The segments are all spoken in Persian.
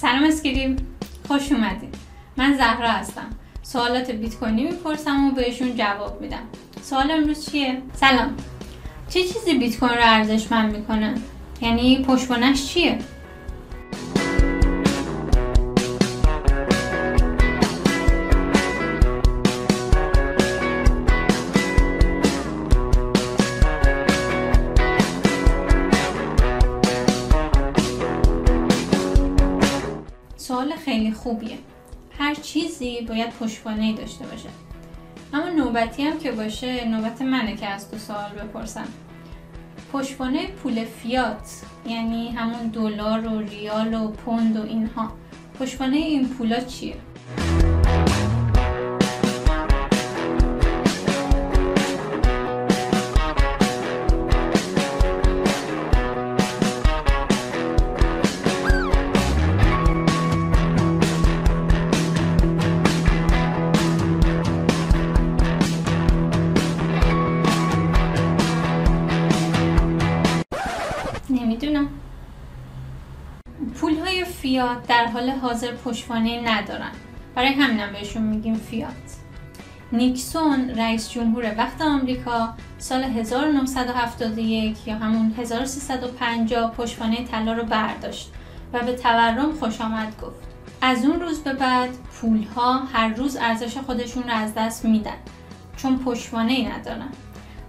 سلام اسکریم. خوش اومدید من زهرا هستم. سوالات بیت کوینی می‌پرسم و بهشون جواب میدم. سوال امروز چیه؟ سلام. چه چیزی بیت کوین رو ارزشمند می‌کنه؟ یعنی پشتوانش چیه؟ خیلی خوبیه. هر چیزی باید پشتوانه داشته باشه. اما نوبتی هم که باشه نوبت منه که از تو سوال بپرسم. پشتوانه پول فیات یعنی همون دلار و ریال و پوند و اینها. پشتوانه این پولا چیه؟ پول های فیات در حال حاضر پشتوانه ندارن برای همینم بهشون میگیم فیات نیکسون رئیس جمهور وقت آمریکا سال 1971 یا همون 1350 پشتوانه طلا رو برداشت و به تورم خوش آمد گفت از اون روز به بعد پول ها هر روز ارزش خودشون رو از دست میدن چون پشتوانه ای ندارن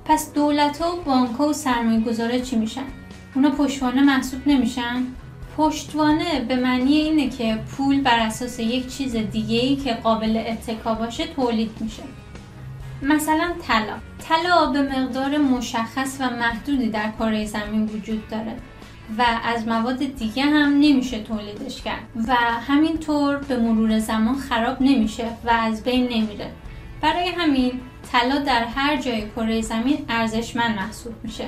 پس دولت ها و بانک ها و سرمایه گذاره چی میشن؟ اونا پشتوانه محسوب نمیشن؟ پشتوانه به معنی اینه که پول بر اساس یک چیز دیگه ای که قابل اتکا باشه تولید میشه. مثلا طلا. طلا به مقدار مشخص و محدودی در کره زمین وجود داره و از مواد دیگه هم نمیشه تولیدش کرد و همینطور به مرور زمان خراب نمیشه و از بین نمیره. برای همین طلا در هر جای کره زمین ارزشمند محسوب میشه.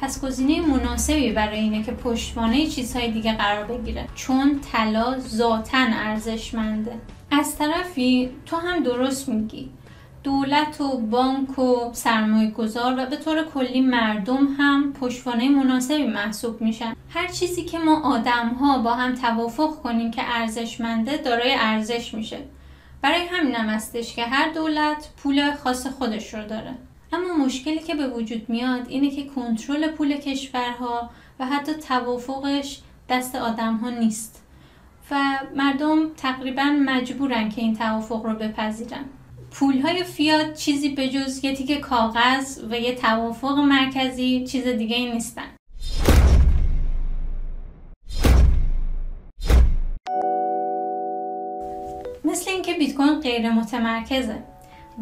پس گزینه مناسبی برای اینه که پشتوانه چیزهای دیگه قرار بگیره. چون طلا ذاتا ارزشمنده. از طرفی تو هم درست میگی. دولت و بانک و سرمایه گذار و به طور کلی مردم هم پشتوانه مناسبی محسوب میشن. هر چیزی که ما آدم ها با هم توافق کنیم که ارزشمنده دارای ارزش میشه. برای همینم هستش که هر دولت پول خاص خودش رو داره. اما مشکلی که به وجود میاد اینه که کنترل پول کشورها و حتی توافقش دست آدم ها نیست و مردم تقریبا مجبورن که این توافق رو بپذیرن. پول های فیات چیزی به جز یه تیک کاغذ و یه توافق مرکزی چیز دیگه ای نیستن. مثل اینکه بیت کوین غیر متمرکزه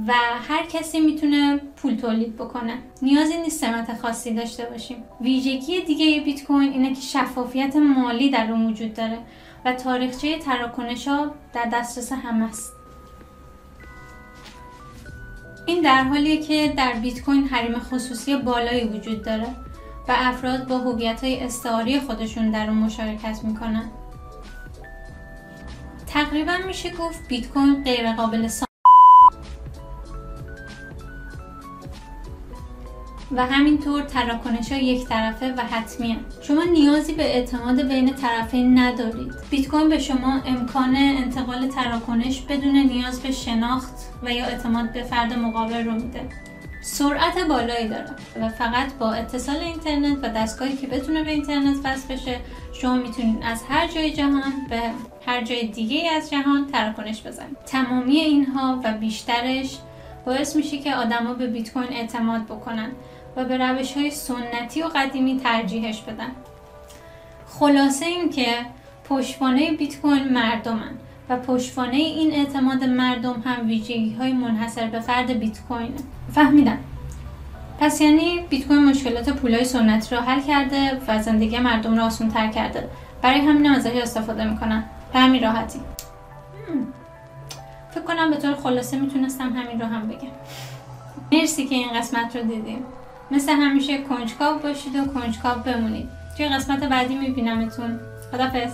و هر کسی می‌تونه پول تولید بکنه. نیازی نیست سمت خاصی داشته باشیم. ویژگی دیگه بیت کوین اینه که شفافیت مالی در اون وجود داره و تاریخچه تراکنش ها در دسترس همه است. این در حالیه که در بیت کوین حریم خصوصی بالایی وجود داره و افراد با هویت های استعاری خودشون در اون مشارکت می‌کنن. تقریبا میشه گفت بیت کوین غیر قابل و همینطور تراکنش ها یک طرفه و حتمی شما نیازی به اعتماد بین طرفین ندارید. بیت کوین به شما امکان انتقال تراکنش بدون نیاز به شناخت و یا اعتماد به فرد مقابل رو میده. سرعت بالایی داره و فقط با اتصال اینترنت و دستگاهی که بتونه به اینترنت وصل بشه شما می‌تونید از هر جای جهان به هر جای دیگه از جهان تراکنش بزنید. تمامی اینها و بیشترش باعث میشه که آدما به بیت کوین اعتماد بکنن و به روش های سنتی و قدیمی ترجیحش بدن. خلاصه این که پشتوانه بیت کوین مردمن و پشتوانه این اعتماد مردم هم ویژگی های منحصر به فرد بیت کوینه فهمیدم. پس یعنی بیت کوین مشکلات پولای سنتی رو حل کرده و زندگی مردم رو آسان تر کرده. برای همین ازش استفاده می‌کنن. به همین راحتی. فکر کنم به طور خلاصه می‌تونستم همین رو هم بگم. مرسی که این قسمت رو دیدیم مثل همیشه کنجکاو باشید و کنجکاو بمونید. توی قسمت بعدی میبینمتون. خدافظ